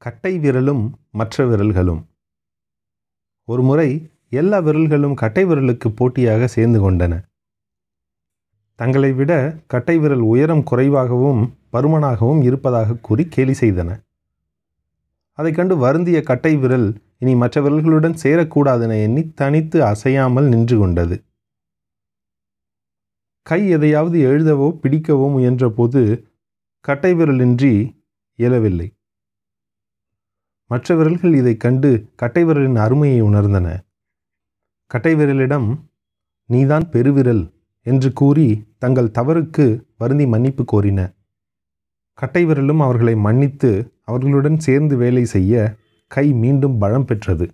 கட்டை விரலும் மற்ற விரல்களும். ஒருமுறை எல்லா விரல்களும் கட்டை விரலுக்கு போட்டியாக சேர்ந்து கொண்டன. தங்களை விட கட்டை விரல் உயரம் குறைவாகவும் பருமனாகவும் இருப்பதாக கூறி கேலி செய்தன. அதைக் கண்டு வருந்திய கட்டை விரல் இனி மற்ற விரல்களுடன் சேரக்கூடாதென எண்ணி தனித்து அசையாமல் நின்று கொண்டது. கை எதையாவது எழுதவோ பிடிக்கவோ முயன்றபோது கட்டை விரலின்றி இயலவில்லை. மற்ற விரல்கள் இதைக் கண்டு கட்டை விரலின் அருமையை உணர்ந்தன. கட்டை விரலிடம் நீதான் பெருவிரல் என்று கூறி தங்கள் தவறுக்கு வருந்தி மன்னிப்பு கோரின. கட்டை விரலும் அவர்களை மன்னித்து அவர்களுடன் சேர்ந்து வேலை செய்ய கை மீண்டும் பலம் பெற்றது.